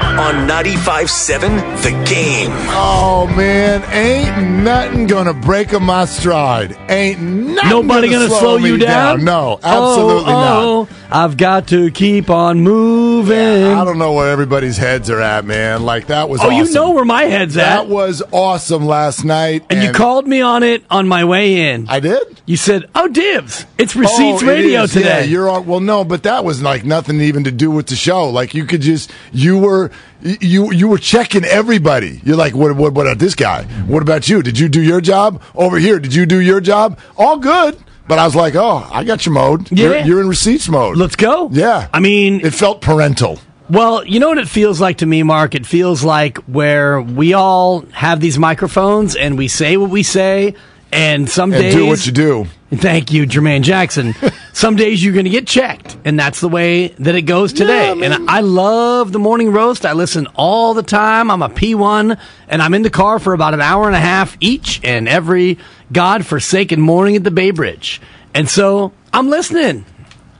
On 95.7 The Game. Oh man, ain't nothing gonna break of my stride. Ain't nothing Nobody gonna, gonna slow me you down? No, absolutely oh, oh, I've got to keep on moving. not. I don't know where everybody's heads are at, man. Like that was. oh, awesome. you know where my head's that at. That was awesome last night. and you called me on it on my way in. I did. you said, "Oh, dibs! It's oh, Receipts Oh, Radio today." Yeah, you're on. Well, no, but that was like nothing even to do with the show. Like you could just you were you you were checking everybody. You're like, what what what about this guy? What about you? Did you do your job over here? Did you do your job? All good. But I was like, oh, I got your mode. You're, you're in receipts mode. Let's go. Yeah. I mean, it felt parental. Well, you know what it feels like to me, Mark? It feels like where we all have these microphones and we say what we say, and some And days do what you do. Thank you, Jermaine Jackson. some days you're going to get checked, and that's the way that it goes today. and I love the morning roast. I listen all the time. I'm a P1, and I'm in the car for about an hour and a half each and every God-forsaken morning at the Bay Bridge. And so I'm listening.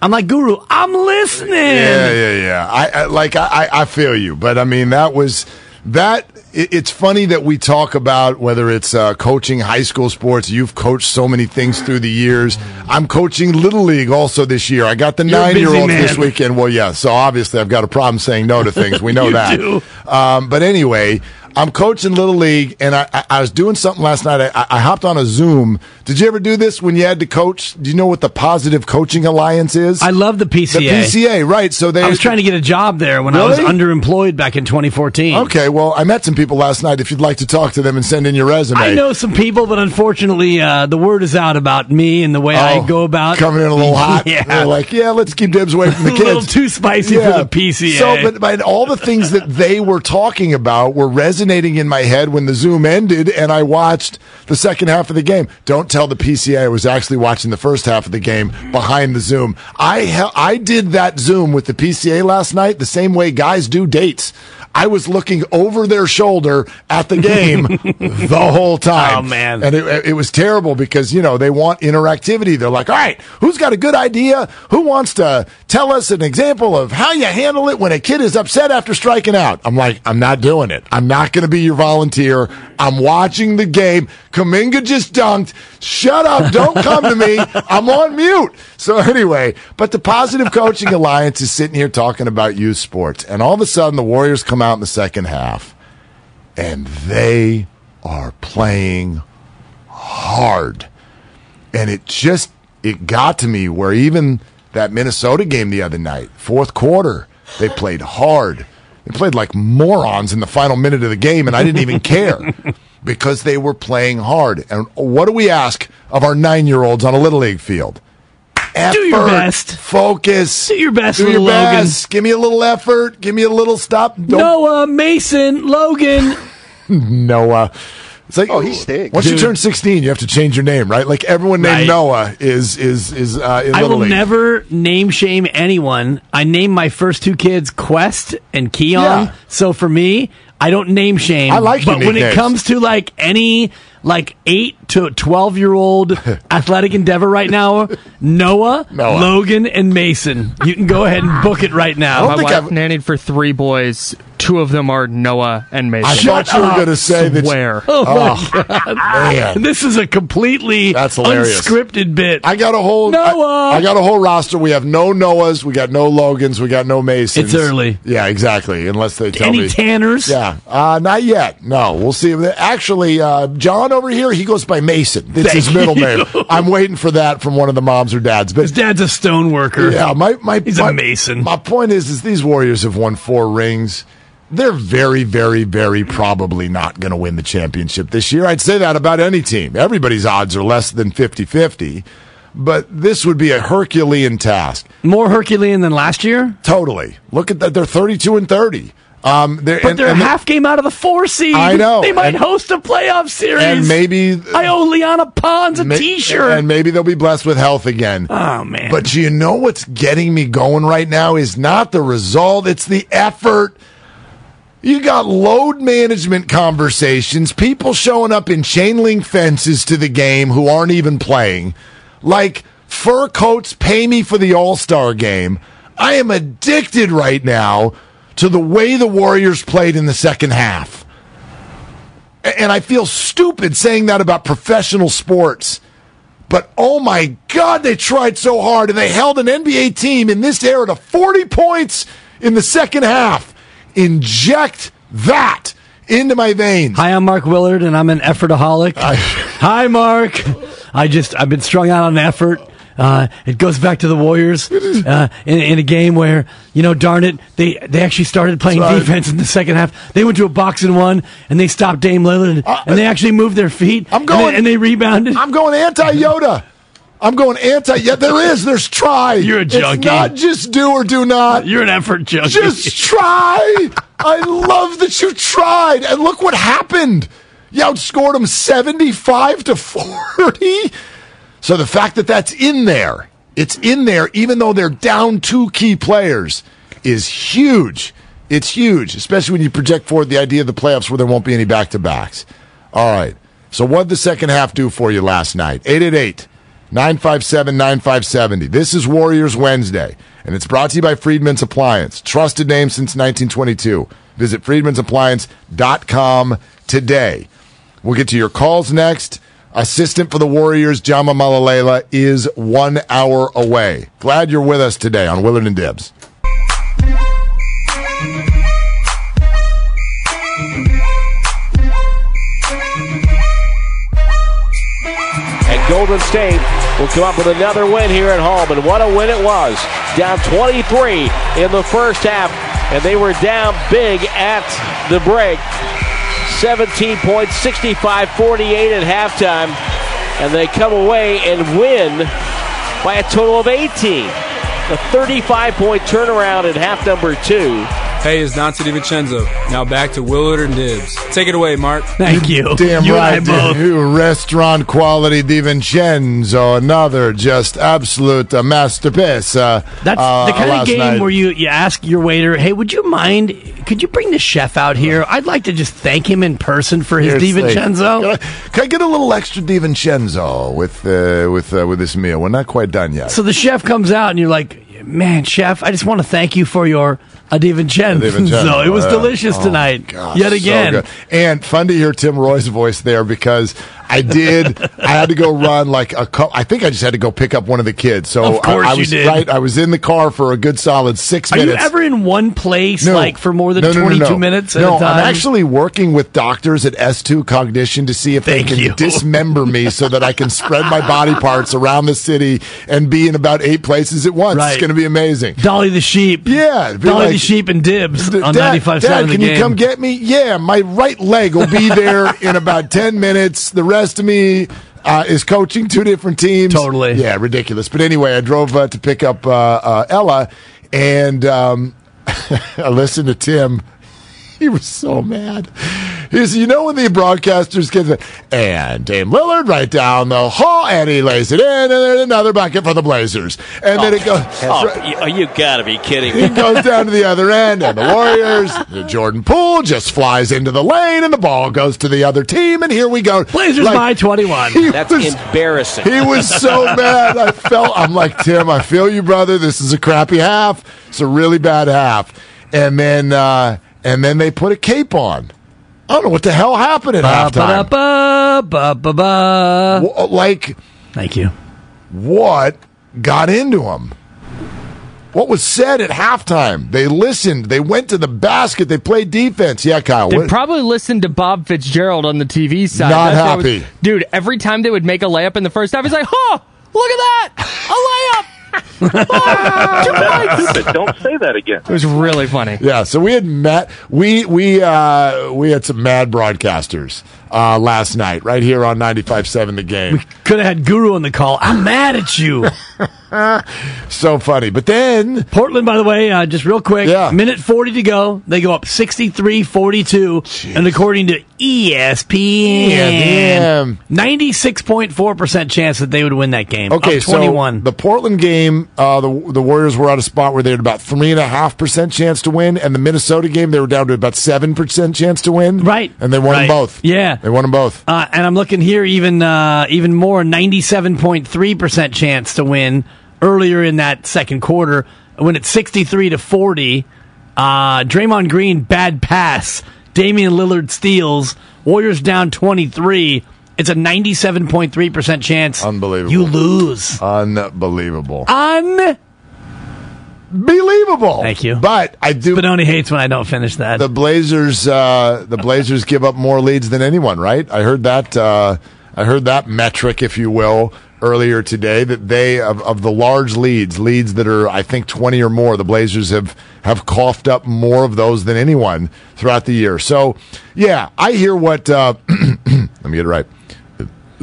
I'm like, Guru, I'm listening. Yeah, yeah, yeah. I, I like I, I feel you, but I mean that was that. It, it's funny that we talk about whether it's uh, coaching high school sports. You've coached so many things through the years. I'm coaching little league also this year. I got the nine year olds man. this weekend. Well, yeah. So obviously I've got a problem saying no to things. We know that. Um, but anyway, I'm coaching little league, and I, I, I was doing something last night. I, I hopped on a Zoom. Did you ever do this when you had to coach? Do you know what the Positive Coaching Alliance is? I love the PCA. the PCA, right? So they I was trying to get a job there when I was underemployed back in 2014. Okay, well, I met some people last night. If you'd like to talk to them and send in your resume, I know some people, but unfortunately, uh, the word is out about me and the way I Oh, go about coming in a little hot. Yeah, They're like, yeah, let's keep dibs away from the a kids. little too spicy for the PCA. So, but, but all the things that they were talking about were resonating in my head when the Zoom ended, and I watched the second half of the game. Don't tell the PCA I was actually watching the first half of the game behind the Zoom. I hel- I did that Zoom with the PCA last night the same way guys do dates. I was looking over their shoulder at the game the whole time. Oh, man. And it, it was terrible because, you know, they want interactivity. They're like, all right, who's got a good idea? Who wants to tell us an example of how you handle it when a kid is upset after striking out? I'm like, I'm not doing it. I'm not going to be your volunteer. I'm watching the game. Kuminga just dunked. Shut up. Don't come to me. I'm on mute. So anyway, but the Positive Coaching Alliance is sitting here talking about youth sports. And all of a sudden the Warriors come out in the second half and they are playing hard. And it just it got to me where even that Minnesota game the other night, fourth quarter, they played hard. They played like morons in the final minute of the game, and I didn't even care because they were playing hard. And what do we ask of our nine year olds on a little league field? Effort, Do your best. Focus. Do your best, Do your little Logan. best. Give me a little effort. Give me a little stop. Don't Noah, Mason, Logan. Noah. It's like Oh, he stinks. Once you turn sixteen, you have to change your name, right? Like everyone named Right. Noah is is is uh, in I Little will League. never name shame anyone. I named my first two kids Quest and Keon. Yeah. So for me, I don't name shame. I like But unique when it names. comes to like any like eight to twelve year old athletic endeavor right now, Noah, Noah. Logan, and Mason. You can go ahead and book it right now. don't My think wife I've- nannied for three boys. Two of them are Noah and Mason. I thought you were going to say that. Swear. Oh my god! Man. This is a completely That's hilarious. unscripted bit. I got a whole Noah! I, I got a whole roster. We have no Noahs. We got no Logans. We got no Masons. It's early. Yeah, exactly. Unless they tell Any me. Tanners? Yeah, uh, not yet. No, we'll see. Actually, uh, John over here, he goes by Mason. It's his middle you. name. I'm waiting for that from one of the moms or dads. But His dad's a stone worker. Yeah, my my He's a Mason. My point is, is these Warriors have won four rings. They're very, very, very probably not going to win the championship this year. I'd say that about any team. Everybody's odds are less than 50-50, but this would be a Herculean task. More Herculean than last year. Totally. Look at that. They're 32 and 30. Um, they're- But and- they're and- half game out of the four seed. I know, They might and- host a playoff series. and maybe I owe Liana Pons a ma- shirt and maybe they'll be blessed with health again. Oh man! But you know what's getting me going right now is not the result, it's the effort. You got load management conversations, people showing up in chain link fences to the game who aren't even playing. Like fur coats pay me for the All Star game. I am addicted right now to the way the Warriors played in the second half. And I feel stupid saying that about professional sports. But oh my God, they tried so hard and they held an NBA team in this era to 40 points in the second half. Inject that into my veins. Hi, I'm Mark Willard, and I'm an effortaholic. Hi, Mark. I just I've been strung out on effort. Uh, it goes back to the Warriors uh, in, in a game where you know, darn it, they they actually started playing right. defense in the second half. They went to a box and one, and they stopped Dame Lillard, and, Uh, and they actually moved their feet. I'm and going- they, and they rebounded. I'm going anti Yoda. I'm going anti. Yeah, there is. There's try. You're a junkie. It's not just do or do not. You're an effort junkie. Just try. I love that you tried. And look what happened. You outscored them 75 to 40. So the fact that that's in there, it's in there, even though they're down two key players, is huge. It's huge, especially when you project forward the idea of the playoffs where there won't be any back to backs. All right. So what did the second half do for you last night? 888 957 9570. This is Warriors Wednesday, and it's brought to you by Friedman's Appliance. Trusted name since 1922. Visit friedmansappliance.com today. We'll get to your calls next. Assistant for the Warriors, Jama Mahlalela, is one hour away. Glad you're with us today on Willard and Dibs. And Golden State will come up with another win here at home. And what a win it was. Down 23 in the first half. And they were down big at the break. 17 points, 65 48 at halftime. And they come away and win by a total of 18. A 35 point turnaround at half number two. Hey, it's Donte DiVincenzo. Now back to Willard and Dibs. Take it away, Mark. Thank you. Damn you right, and I both. dude. Restaurant quality DiVincenzo. Another just absolute uh, masterpiece. Uh, That's uh, the kind of game night. where you, you ask your waiter, hey, would you mind? Could you bring the chef out here? I'd like to just thank him in person for his Seriously. DiVincenzo. Can I, can I get a little extra DiVincenzo with uh, with uh, with this meal? We're not quite done yet. So the chef comes out and you're like, man, chef, I just want to thank you for your a DiVincenzo. DiVincenzo, it was delicious Oh, tonight. gosh, Yet again. good. and fun to hear Tim Roye's voice there because I did. I had to go run like a. Co- I think I just had to go pick up one of the kids. So Of course I, I you was did. right. I was in the car for a good solid six Are you minutes. ever in one place No. like for more than No, no, no, 22 no. minutes at no, a time? I'm actually working with doctors at S2 Cognition to see if Thank they can you. dismember me so that I can spread my body parts around the city and be in about eight places at once. Right. It's going to be amazing. Dolly the sheep. Yeah, Dolly like- the sheep and dibs on 95 Dad, the can you come get me? Yeah, my right leg will be there in about 10 minutes. The rest of me uh, is coaching two different teams. Totally. Yeah, ridiculous. But anyway, I drove uh, to pick up uh, uh, Ella, and um, I listened to Tim. He was so mad. He's, you know, when the broadcasters get the, and Dame Lillard right down the hall, and he lays it in, and then another bucket for the Blazers. And then it goes. Oh, you, you gotta be kidding He me. goes down to the other end, and the Warriors, the Jordan Poole just flies into the lane, and the ball goes to the other team, and here we go. Blazers Like, by 21. That's was, embarrassing. he was so mad. I felt. I'm like Tim. I feel you, brother. This is a crappy half. It's a really bad half. And then, uh, and then they put a cape on. I don't know what the hell happened at halftime. Ba-ba-da-ba, ba-ba-ba. Like, Thank you. what got into them? What was said at halftime? They listened. They went to the basket. They played defense. Yeah, Kyle. They what- probably listened to Bob Fitzgerald on the TV side. Not That's I was- happy. dude, every time they would make a layup in the first half, he's like, oh, look at that! Layup! Two! Don't say that again. It was really funny. Yeah, so we had met we we uh we had some mad broadcasters uh, last night, right here on 95.7 The Game. We Could have had Guru on the call. I'm mad at you. so funny. But then Portland, by the way, uh, just real quick, Yeah. minute 40 to go. They go up 63 42. And according to ESPN, ESPN. 96.4% chance that they would win that game. Okay, Up 21. so the Portland game, uh, the the Warriors were at a spot where they had about three and a half percent chance to win, and the Minnesota game they were down to about seven percent chance to win. Right. and they won Right. them both. Yeah. they won them both. Uh, and I'm looking here even uh, even more 97.3% chance to win earlier in that second quarter when it's 63 to 40. Uh, Draymond Green bad pass. Damian Lillard steals. Warriors down 23. It's a 97.3% chance. Unbelievable. You lose. Unbelievable. Un. Believable. Thank you. But I do. Benoni hates when I don't finish that. the Blazers, uh, the Blazers give up more leads than anyone, right? I heard that. Uh, I heard that metric, if you will, earlier today. That they of, of the large leads, leads that are I think twenty or more, the Blazers have have coughed up more of those than anyone throughout the year. So, yeah, I hear what. Uh, let me get it right.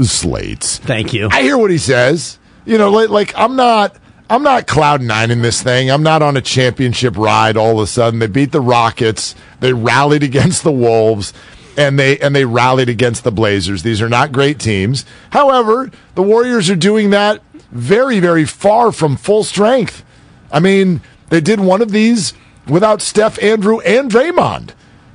Slates. Thank you. I hear what he says. You know, like, like I'm not. I'm not cloud nine in this thing. I'm not on a championship ride. All of a sudden, they beat the Rockets. They rallied against the Wolves, and they and they rallied against the Blazers. These are not great teams. However, the Warriors are doing that very, very far from full strength. I mean, they did one of these without Steph, Andrew, and Draymond.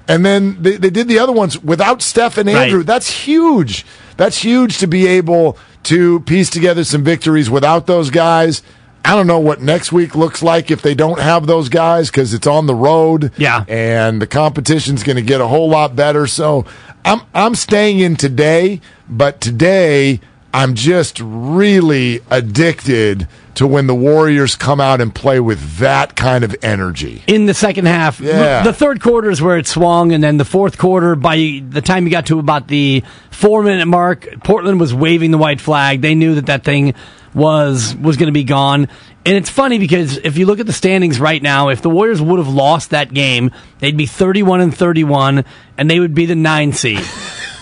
And then they, they did the other ones without Steph and Andrew. Right. That's huge. That's huge to be able to piece together some victories without those guys. I don't know what next week looks like if they don't have those guys because it's on the road. Yeah. And the competition's going to get a whole lot better. So I'm, I'm staying in today, but today I'm just really addicted to when the Warriors come out and play with that kind of energy. in the second half. Yeah. The third quarter is where it swung, and then the fourth quarter, by the time you got to about the four minute mark, Portland was waving the white flag. They knew that that thing was was going to be gone. And it's funny because if you look at the standings right now, if the Warriors would have lost that game, they'd be 31 and 31, and they would be the nine seed.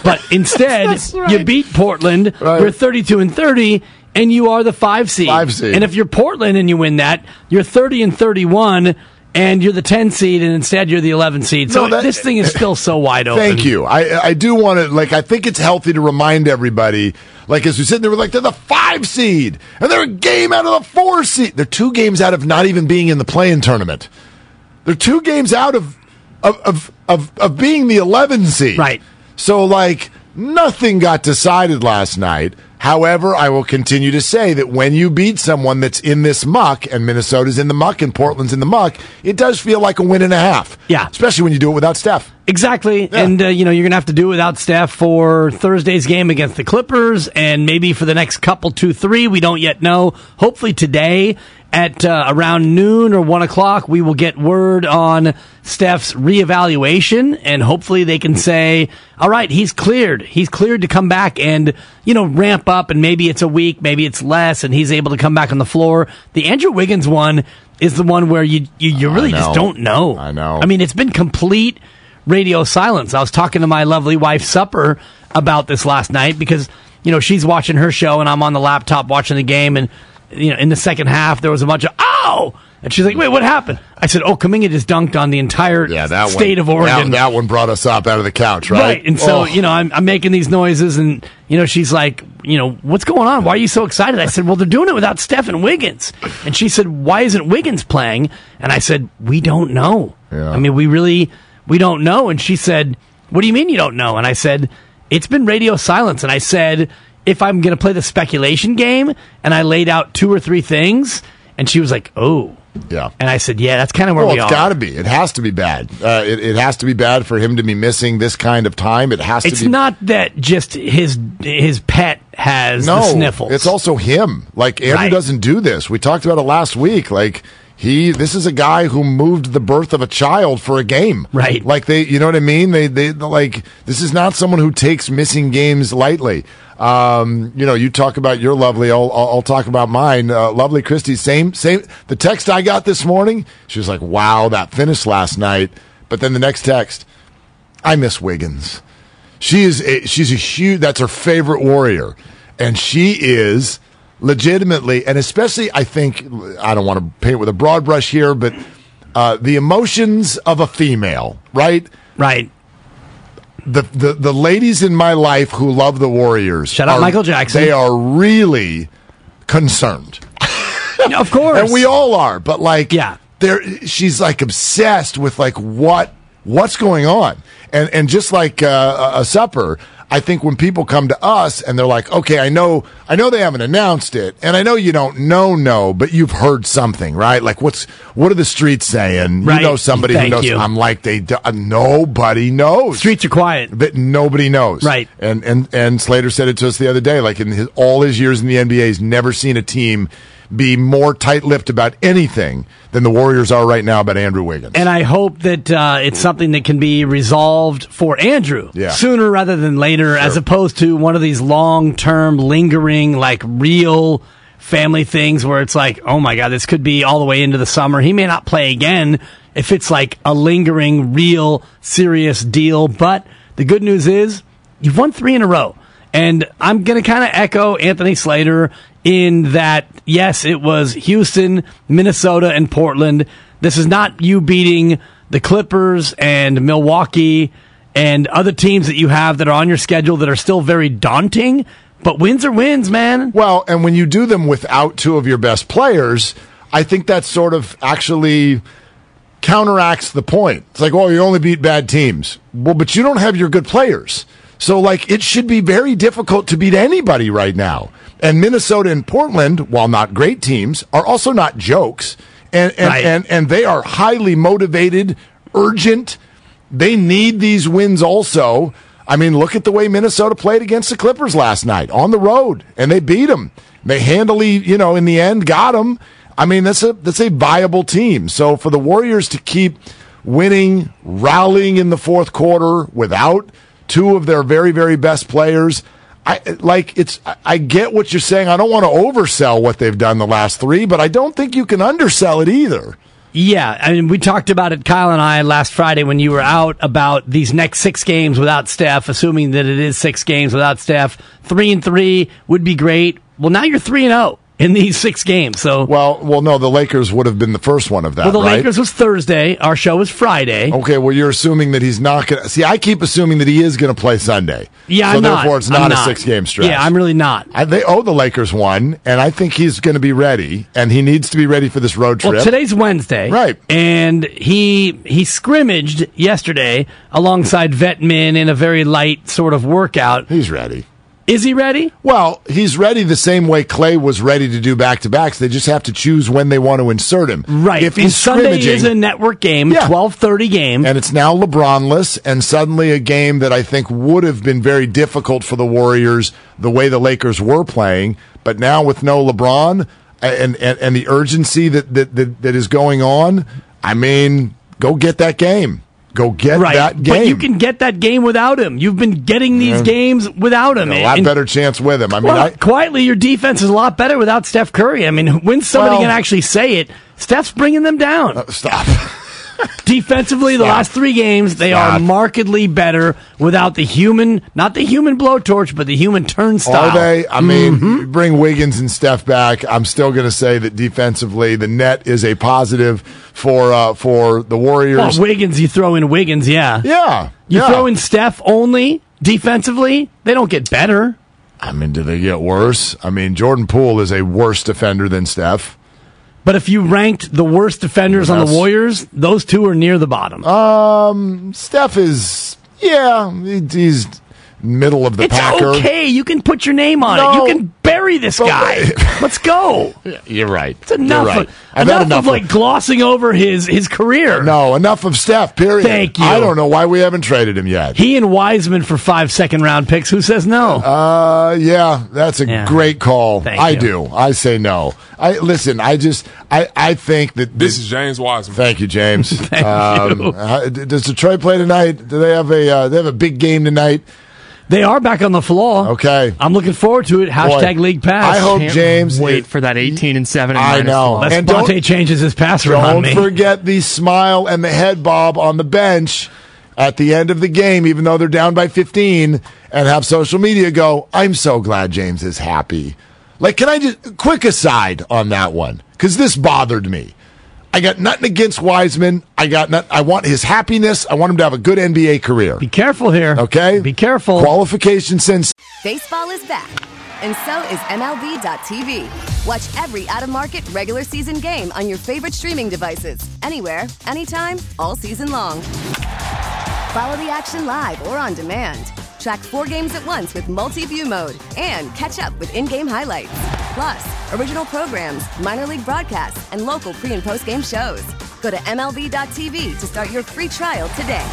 But instead, you beat Portland. Right. You're 32 and 30, and you are the five seed. Five seed. And if you're Portland and you win that, you're 30 and 31, and you're the 10 seed, and instead you're the 11 seed. So No, that- this thing is still so wide open. Thank you. I I do want to like. I think it's healthy to remind everybody. Like as we sit there we're like they're the five seed, and they're a game out of the four seed. They're two games out of not even being in the play-in tournament. They're two games out of of of of, of being the eleven seed. Right. So like nothing got decided last night. However, I will continue to say that when you beat someone that's in this muck, and Minnesota's in the muck and Portland's in the muck, it does feel like a win and a half. Yeah. Especially when you do it without Steph. Exactly. And, uh, you know, you're going to have to do it without Steph for Thursday's game against the Clippers and maybe for the next couple, two, three. We don't yet know. Hopefully today at uh, around noon or one o'clock, we will get word on Steph's reevaluation and hopefully they can say, all right, he's cleared. He's cleared to come back and, you know, ramp up and maybe it's a week, maybe it's less and he's able to come back on the floor. The Andrew Wiggins one is the one where you, you, you really just don't know. I know. I mean, it's been complete radio silence. I was talking to my lovely wife, Supper, about this last night because, you know, she's watching her show and I'm on the laptop watching the game. And, you know, in the second half, there was a bunch of, oh, And she's like, wait, what happened? I said, oh, Kuminga just dunked on the entire Yeah, that state one, of Oregon. That, that one brought us up out of the couch, right? Right. And so, Oh. you know, I'm, I'm making these noises and, you know, she's like, you know, what's going on? Why are you so excited? I said, well, they're doing it without Stephen Wiggins. And she said, why isn't Wiggins playing? And I said, we don't know. Yeah. I mean, we really, we don't know. And she said, what do you mean you don't know? And I said, it's been radio silence. And I said, if I'm going to play the speculation game and I laid out two or three things and she was like, oh. Yeah. And I said, yeah, that's kind of where Well, we it's are. got to be. It has to be bad. Uh, it, it has to be bad for him to be missing this kind of time. It has It's to be. It's not that just his his pet has no, the sniffles. it's also him. Like Andrew Right. doesn't do this. We talked about it last week. Like he, this is a guy who moved the birth of a child for a game. Right. Like they, you know what I mean? They, they like this is not someone who takes missing games lightly. Um, you know, you talk about your lovely. I'll, I'll, talk about mine. Uh, lovely Christy. Same, same. The text I got this morning. She was like, "Wow, that finished last night." But then the next text, I miss Wiggins. She is a, she's a huge. That's her favorite warrior, and she is legitimately, and especially, I think I don't want to paint with a broad brush here, but uh, the emotions of a female, right? Right. The, the the ladies in my life who love the Warriors. Shout out are- Michael Jackson. They are really concerned. of course. and we all are but like Yeah. there she's like obsessed with like what what's going on and and just like uh, a a supper i think when people come to us and they're like okay i know i know they haven't announced it and i know you don't know no but you've heard something right like what's what are the streets saying Right. you know somebody Thank who knows you. i'm like they do, uh, nobody knows Streets are quiet. that nobody knows. Right. And and and Slater said it to us the other day. Like in his, all his years in the NBA, he's never seen a team be more tight-lipped about anything than the Warriors are right now about Andrew Wiggins. And I hope that uh, it's something that can be resolved for Andrew Yeah. sooner rather than later, as opposed to one of these long term, lingering, like real family things where it's like, oh my God, this could be all the way into the summer. He may not play again if it's like a lingering, real, serious deal. But the good news is you've won three in a row. And I'm going to kind of echo Anthony Slater in that, yes, it was Houston, Minnesota, and Portland. This is not you beating the Clippers and Milwaukee and other teams that you have that are on your schedule that are still very daunting. But wins are wins, man. Well, and when you do them without two of your best players, I think that sort of actually counteracts the point. It's like, oh, you only beat bad teams. Well, but you don't have your good players. So, like, it should be very difficult to beat anybody right now. And Minnesota and Portland, while not great teams, are also not jokes. And, and, Right. and, and they are highly motivated, urgent. They need these wins also. I mean, look at the way Minnesota played against the Clippers last night on the road, and they beat them. They handily, you know, in the end, got them. I mean, that's a that's a viable team. So for the Warriors to keep winning, rallying in the fourth quarter without two of their very very best players, I like it's. I- get what you're saying. I don't want to oversell what they've done the last three, but I don't think you can undersell it either. Yeah, I mean, we talked about it, Kyle and I, last Friday when you were out about these next six games without Steph, assuming that it is six games without Steph. Three and three would be great. Well, now you're three and zero in these six games. So, well, Well, no, the Lakers would have been the first one of that. Well, the right? Lakers was Thursday. Our show was Friday. Okay, well, you're assuming that he's not going to. See, I keep assuming that he is going to play Sunday. Yeah, so I'm not. therefore it's I'm not, a six game stretch. Yeah, I'm really not. I, they owe the Lakers one, and I think he's going to be ready, and he needs to be ready for this road trip. Well, today's Wednesday, Right. And he he scrimmaged yesterday alongside vet men in a very light sort of workout. he's ready. Is he ready? Well, he's ready the same way Clay was ready to do back to backs. They just have to choose when they want to insert him. Right. If and he's Sunday is a network game, Yeah. twelve thirty game. and it's now LeBronless, and suddenly a game that I think would have been very difficult for the Warriors the way the Lakers were playing, but now with no LeBron and and, and the urgency that, that that that is going on, I mean, go get that game. Go get right. that game. But you can get that game without him. You've been getting these games without him. a lot And- better chance with him. I mean, well, I, quietly, your defense is a lot better without Steph Curry. I mean, when somebody Well- to actually say it? Steph's bringing them down. Uh, stop. Defensively, the Stop. last three games, they Stop. are markedly better without the human, not the human blowtorch, but the human turnstile. Are they? I mean, Mm-hmm. bring Wiggins and Steph back. I'm still going to say that defensively, the net is a positive for uh, for the Warriors. Well, Wiggins, you throw in Wiggins, yeah. yeah, You yeah. throw in Steph only defensively, they don't get better. I mean, do they get worse? I mean, Jordan Poole is a worse defender than Steph. But if you ranked the worst defenders on the Warriors, those two are near the bottom. Um, Steph is yeah, he- he's middle of the it's packer. okay. You can put your name on No. it. You can bury this But guy. Let's go. You're right. It's enough. Right. Of, enough, enough of like glossing over his his career. No, enough of Steph. Period. Thank you. I don't know why we haven't traded him yet. He and Wiseman for five second round picks. Who says no? Uh, yeah, that's a Yeah. great call. Thank I you. do. I say no. I listen. I just. I. I think that This is James Wiseman. Thank you, James. Thank um, you. uh, does Detroit play tonight? Do they have a? Uh, they have a big game tonight. They are back on the floor. Okay. I'm looking forward to it. Hashtag Boy, League Pass. I hope Can't James wait it- for that 18 and 7 and I know. one. Unless And don't- Bonte changes his passer on Don't forget the smile and the head bob on the bench. at the end of the game, even though they're down by 15, and have social media go, I'm so glad James is happy. Like, can I just, quick aside on that one, because this bothered me. I got nothing against Wiseman. I got not, I want his happiness. I want him to have a good NBA career. Be careful here. Okay? Be careful. Qualification since Baseball is back, and so is MLB.tv. Watch every out of market regular season game on your favorite streaming devices, anywhere, anytime, all season long. Follow the action live or on demand. Track four games at once with multi view mode and catch up with in game highlights. Plus, original programs, minor league broadcasts, and local pre and post game shows. Go to MLB.tv to start your free trial today.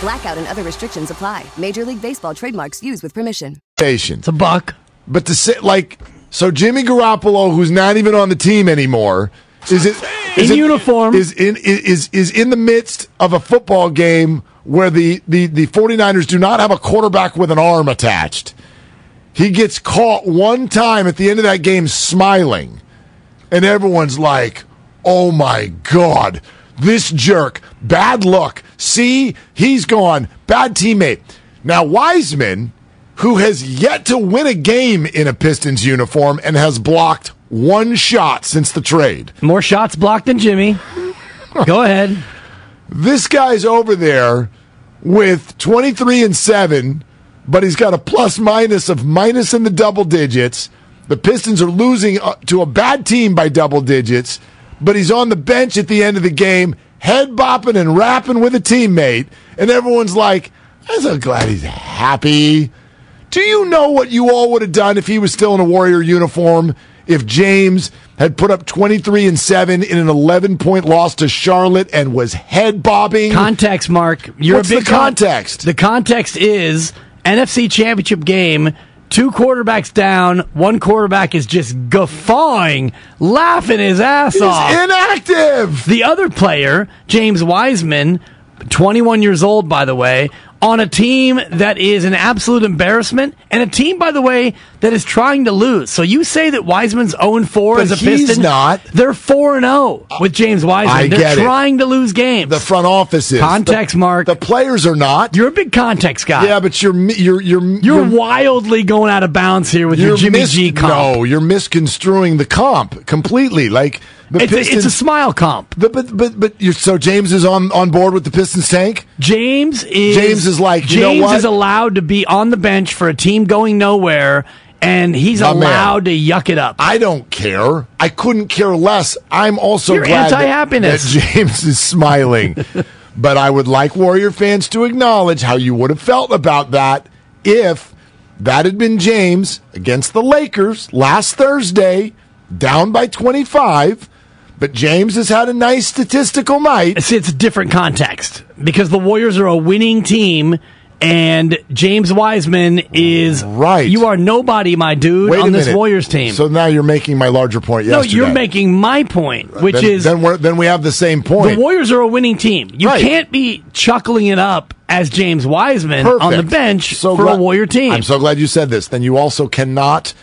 Blackout and other restrictions apply. Major League Baseball trademarks used with permission. Patient. It's a buck. But to sit like so Jimmy Garoppolo, who's not even on the team anymore, is it is In it- uniform. is in is is in the midst of a football game where the, the, the 49ers do not have a quarterback with an arm attached. He gets caught one time at the end of that game smiling. And everyone's like, oh my God, this jerk, bad luck. See, he's gone, bad teammate. Now, Wiseman, who has yet to win a game in a Pistons uniform and has blocked one shot since the trade. More shots blocked than Jimmy. Go ahead. This guy's over there with 23 and 7, but he's got a plus minus of minus in the double digits. The Pistons are losing uh, to a bad team by double digits, but he's on the bench at the end of the game, head bopping and rapping with a teammate, and everyone's like, I'm so glad he's happy. Do you know what you all would have done if he was still in a Warrior uniform? If James had put up 23 and 7 in an 11 point loss to Charlotte and was head bobbing? Context, Mark. You're What's a big the con- context? the context is NFC Championship game. Two quarterbacks down. One quarterback is just guffawing, laughing his ass off. He's off. inactive. The other player, James Wiseman, 21 years old, by the way, on a team that is an absolute embarrassment, and a team, by the way, that is trying to lose. So you say that Wiseman's 0 4 But as a he's Piston? not. They're 4 0 with James Wiseman. I They're get it. trying to lose games. The front office is Context, The- Mark. The players are not. You're a big context guy. yeah, but you're mi- you're you're You're wildly going out of bounds here with your Jimmy mis- G comp. No, you're misconstruing the comp completely. Like the it's, a, it's a smile comp. the- but but but you're, so James is on on board with the Pistons tank. James is James is like, you know James is allowed to be on the bench for a team going nowhere, and he's My man. allowed to yuck it up. I don't care. I couldn't care less. I'm also You're glad anti-happiness. that James is smiling. but I would like Warrior fans to acknowledge how you would have felt about that if that had been James against the Lakers last Thursday, down by 25. But James has had a nice statistical night. See, it's a different context because the Warriors are a winning team, and James Wiseman is Right. You are nobody, my dude, Wait on this minute. Warriors team. So now you're making my larger point. no, Yesterday. you're making my point, which then, is then, we're, then we have the same point. The Warriors are a winning team. You Right. can't be chuckling it up as James Wiseman on the bench So for a Warrior team. I'm so glad you said this. Then you also cannot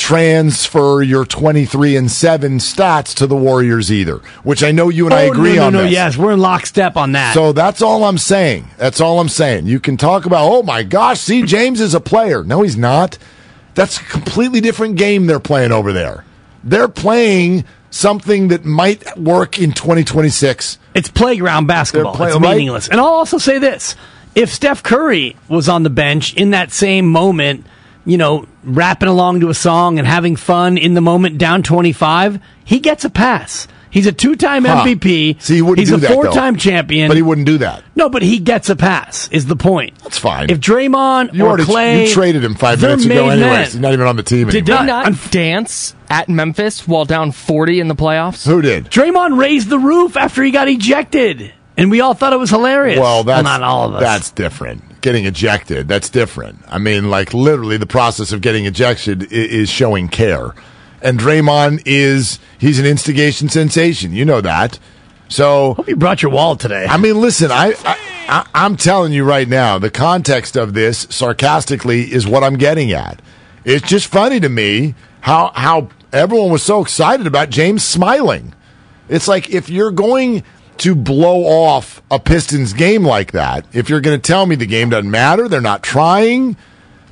transfer your 23 and 7 stats to the Warriors either, which I know you and I Oh, agree no, no, on no, this. yes, we're in lockstep on that. So that's all I'm saying. That's all I'm saying. You can talk about, oh my gosh, see, James is a player. No, he's not. That's a completely different game they're playing over there. They're playing something that might work in 2026. It's playground basketball. Play- it's right? meaningless. And I'll also say this: if Steph Curry was on the bench in that same moment, you know, rapping along to a song and having fun in the moment, down twenty-five, he gets a pass. He's a two-time Huh. MVP. See, he wouldn't He's do a that, though. four-time champion. But he wouldn't do that. No, but he gets a pass. Is the point? That's fine. If Draymond You or already Clay, you traded him five minutes ago anyways. men. He's not even on the team Did anymore. they not I'm- dance at Memphis while down 40 in the playoffs? Who did? Draymond raised the roof after he got ejected, and we all thought it was hilarious. Well, that's not all of us. That's different. Getting ejected, that's different. I mean, like literally, the process of getting ejected is showing care. And Draymond is he's an instigation sensation. You know that. So Hope you brought your wallet today. I mean, listen, I, I I- I'm telling you right now, the context of this sarcastically is what I'm getting at. It's just funny to me how how everyone was so excited about James smiling. It's like if you're going to blow off a Pistons game like that. If you're going to tell me the game doesn't matter, they're not trying,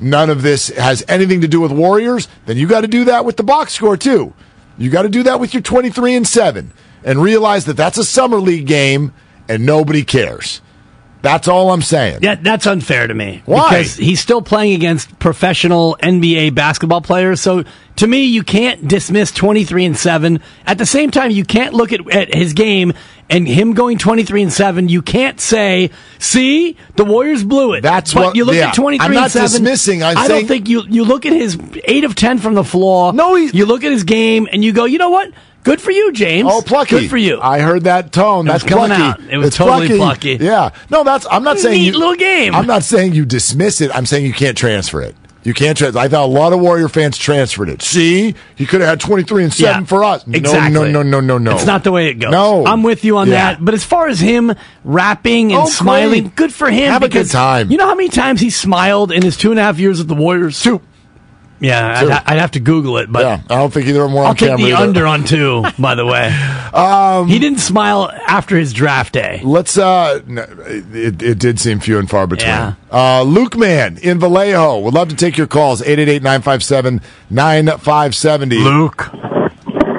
none of this has anything to do with Warriors, then you got to do that with the box score too. You got to do that with your 23 and 7 and realize that that's a summer league game and nobody cares. That's all I'm saying. Yeah, that's unfair to me. Why? Because he's still playing against professional NBA basketball players. So to me, you can't dismiss 23 and 7. At the same time, you can't look at, at his game and him going 23 and 7. You can't say, see, the Warriors blew it. That's but what- you look yeah. at 23 I'm and not 7. dismissing, I'm I saying- don't think you, you look at his 8 of 10 from the floor. No, he- You look at his game and you go, you know what? Good for you, James. Oh, plucky! Good for you. I heard that tone. It That's coming plucky. out. It was It's totally plucky. Yeah. No, that's. I'm not saying Neat you, little game. I'm not saying you dismiss it. I'm saying you can't transfer it. You can't transfer. I thought a lot of Warrior fans transferred it. See, he could have had 23 and seven Yeah, for us. Exactly. No, no, no, no, no, no. It's not the way it goes. No. I'm with you on Yeah. that. But as far as him rapping and Oh, smiling, great. good for him. Have a good time. You know how many times he smiled in his two and a half years with the Warriors? Two. Yeah, I'd, ha- I'd have to Google it, but Yeah, I don't think either of them were I'll on take camera. the either. under on two. By the way, um, he didn't smile after his draft day. Let's. uh no, it, it did seem few and far between. Yeah. Uh, Luke Man in Vallejo would love to take your calls. 888-957-9570. Luke,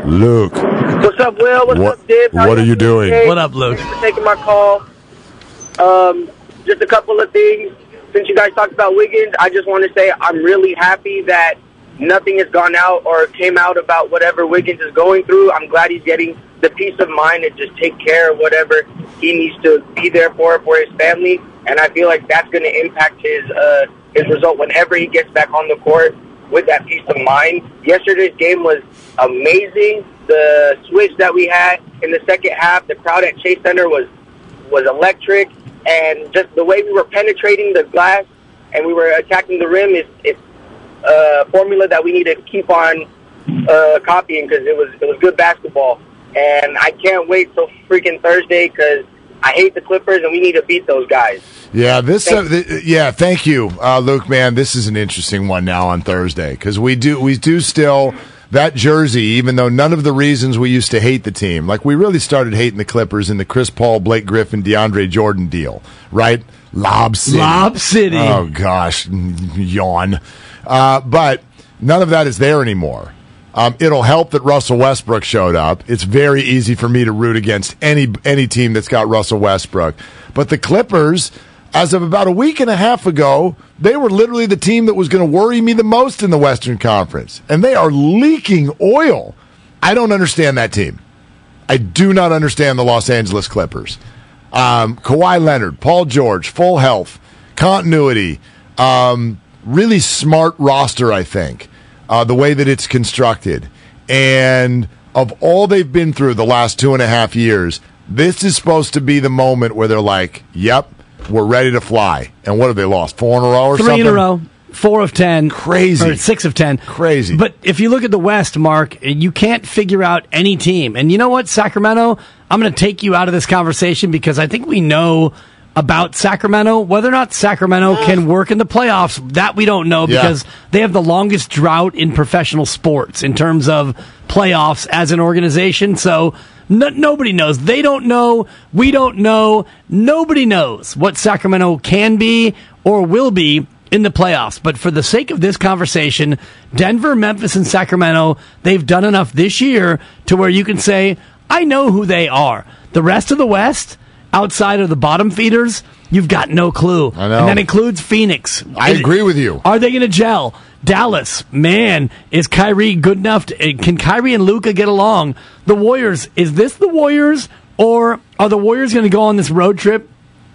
Luke. What's up, Will? What's What- up, Dib? How what are you doing? Hey, what up, Luke? Thanks for taking my call. Um, just a couple of things. Since you guys talked about Wiggins, I just want to say I'm really happy that nothing has gone out or came out about whatever Wiggins is going through. I'm glad he's getting the peace of mind to just take care of whatever he needs to be there for for his family. And I feel like that's going to impact his uh, his result whenever he gets back on the court with that peace of mind. Yesterday's game was amazing. The switch that we had in the second half, the crowd at Chase Center was was electric, and just the way we were penetrating the glass and we were attacking the rim is it's a formula that we need to keep on uh, copying because it was it was good basketball, and I can't wait till freaking Thursday because I hate the Clippers and we need to beat those guys. Yeah, this. Uh, Thank- th- yeah, thank you, uh, Luke. Man, this is an interesting one now on Thursday because we do we do still that jersey, even though none of the reasons we used to hate the team, like we really started hating the Clippers in the Chris Paul, Blake Griffin, DeAndre Jordan deal, right? Lob City. Lob City. Oh gosh, yawn. Uh, but none of that is there anymore. Um, it'll help that Russell Westbrook showed up. It's very easy for me to root against any any team that's got Russell Westbrook. But the Clippers, as of about a week and a half ago, they were literally the team that was going to worry me the most in the Western Conference, and they are leaking oil. I don't understand that team. I do not understand the Los Angeles Clippers. Um, Kawhi Leonard, Paul George, full health, continuity, um, really smart roster, I think, uh, the way that it's constructed. And of all they've been through the last two and a half years, this is supposed to be the moment where they're like, yep, we're ready to fly. And what have they lost? Four in a row or Three something? in a row. Four of ten. Crazy. Six of ten. Crazy. But if you look at the West, Mark, you can't figure out any team. And you know what, Sacramento? I'm going to take you out of this conversation because I think we know about Sacramento. Whether or not Sacramento can work in the playoffs, that we don't know Yeah. because they have the longest drought in professional sports in terms of playoffs as an organization. So no, nobody knows. They don't know. We don't know. Nobody knows what Sacramento can be or will be in the playoffs. But for the sake of this conversation, Denver, Memphis, and Sacramento, they've done enough this year to where you can say, I know who they are. The rest of the West, outside of the bottom feeders, you've got no clue. I know. And that includes Phoenix. I Is- agree with you. Are they going to gel? Dallas, man, is Kyrie good enough? To, eh, can Kyrie and Luka get along? The Warriors, is this the Warriors, or are the Warriors going to go on this road trip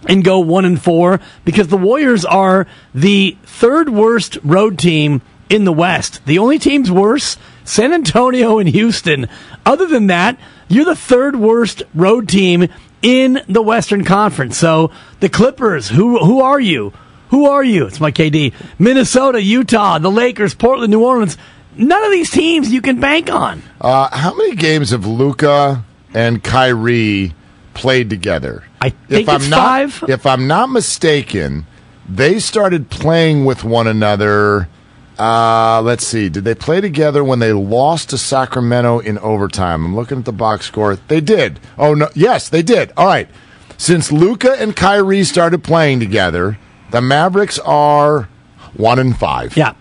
and go one and four? Because the Warriors are the third worst road team in the West. The only teams worse, San Antonio and Houston. Other than that, you're the third worst road team in the Western Conference. So the Clippers, who who are you? Who are you? It's my KD. Minnesota, Utah, the Lakers, Portland, New Orleans. None of these teams you can bank on. Uh, how many games have Luka and Kyrie played together? I think it's not, five. If I'm not mistaken, they started playing with one another Uh, let's see. Did they play together when they lost to Sacramento in overtime? I'm looking at the box score. They did. Oh no, yes, they did. All right. Since Luka and Kyrie started playing together, the Mavericks are one and five. Yeah.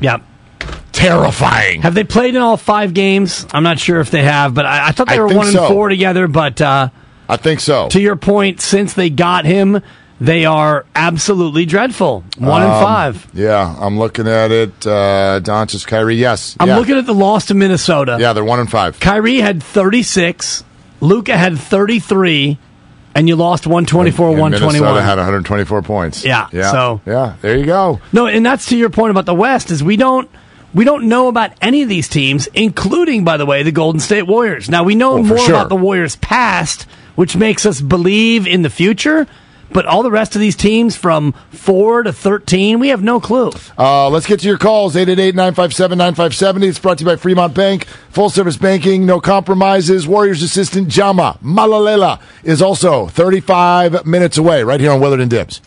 Yeah. Terrifying. Have they played in all five games? I'm not sure if they have, but I, I thought they I were one so. and four together. But uh, I think so. to your point, since they got him, they are absolutely dreadful. One and Um, five. Yeah, I'm looking at it. Uh, Doncic, Kyrie. Yes, I'm yeah. looking at the loss to Minnesota. Yeah, they're one and five. Kyrie had 36, Luka had 33, and you lost 124 And 121. Minnesota had 124 points. Yeah, yeah. so- yeah, there you go. No, and that's to your point about the West is we don't we don't know about any of these teams, including by the way the Golden State Warriors. Now we know for more sure. about the Warriors past, which makes us believe in the future. But all the rest of these teams from four to thirteen, we have no clue. Uh, let's get to your calls. 888-957-9570. It's brought to you by Fremont Bank. Full service banking, no compromises. Warriors assistant Jama Mahlalela is also 35 minutes away right here on Willard and Dibs.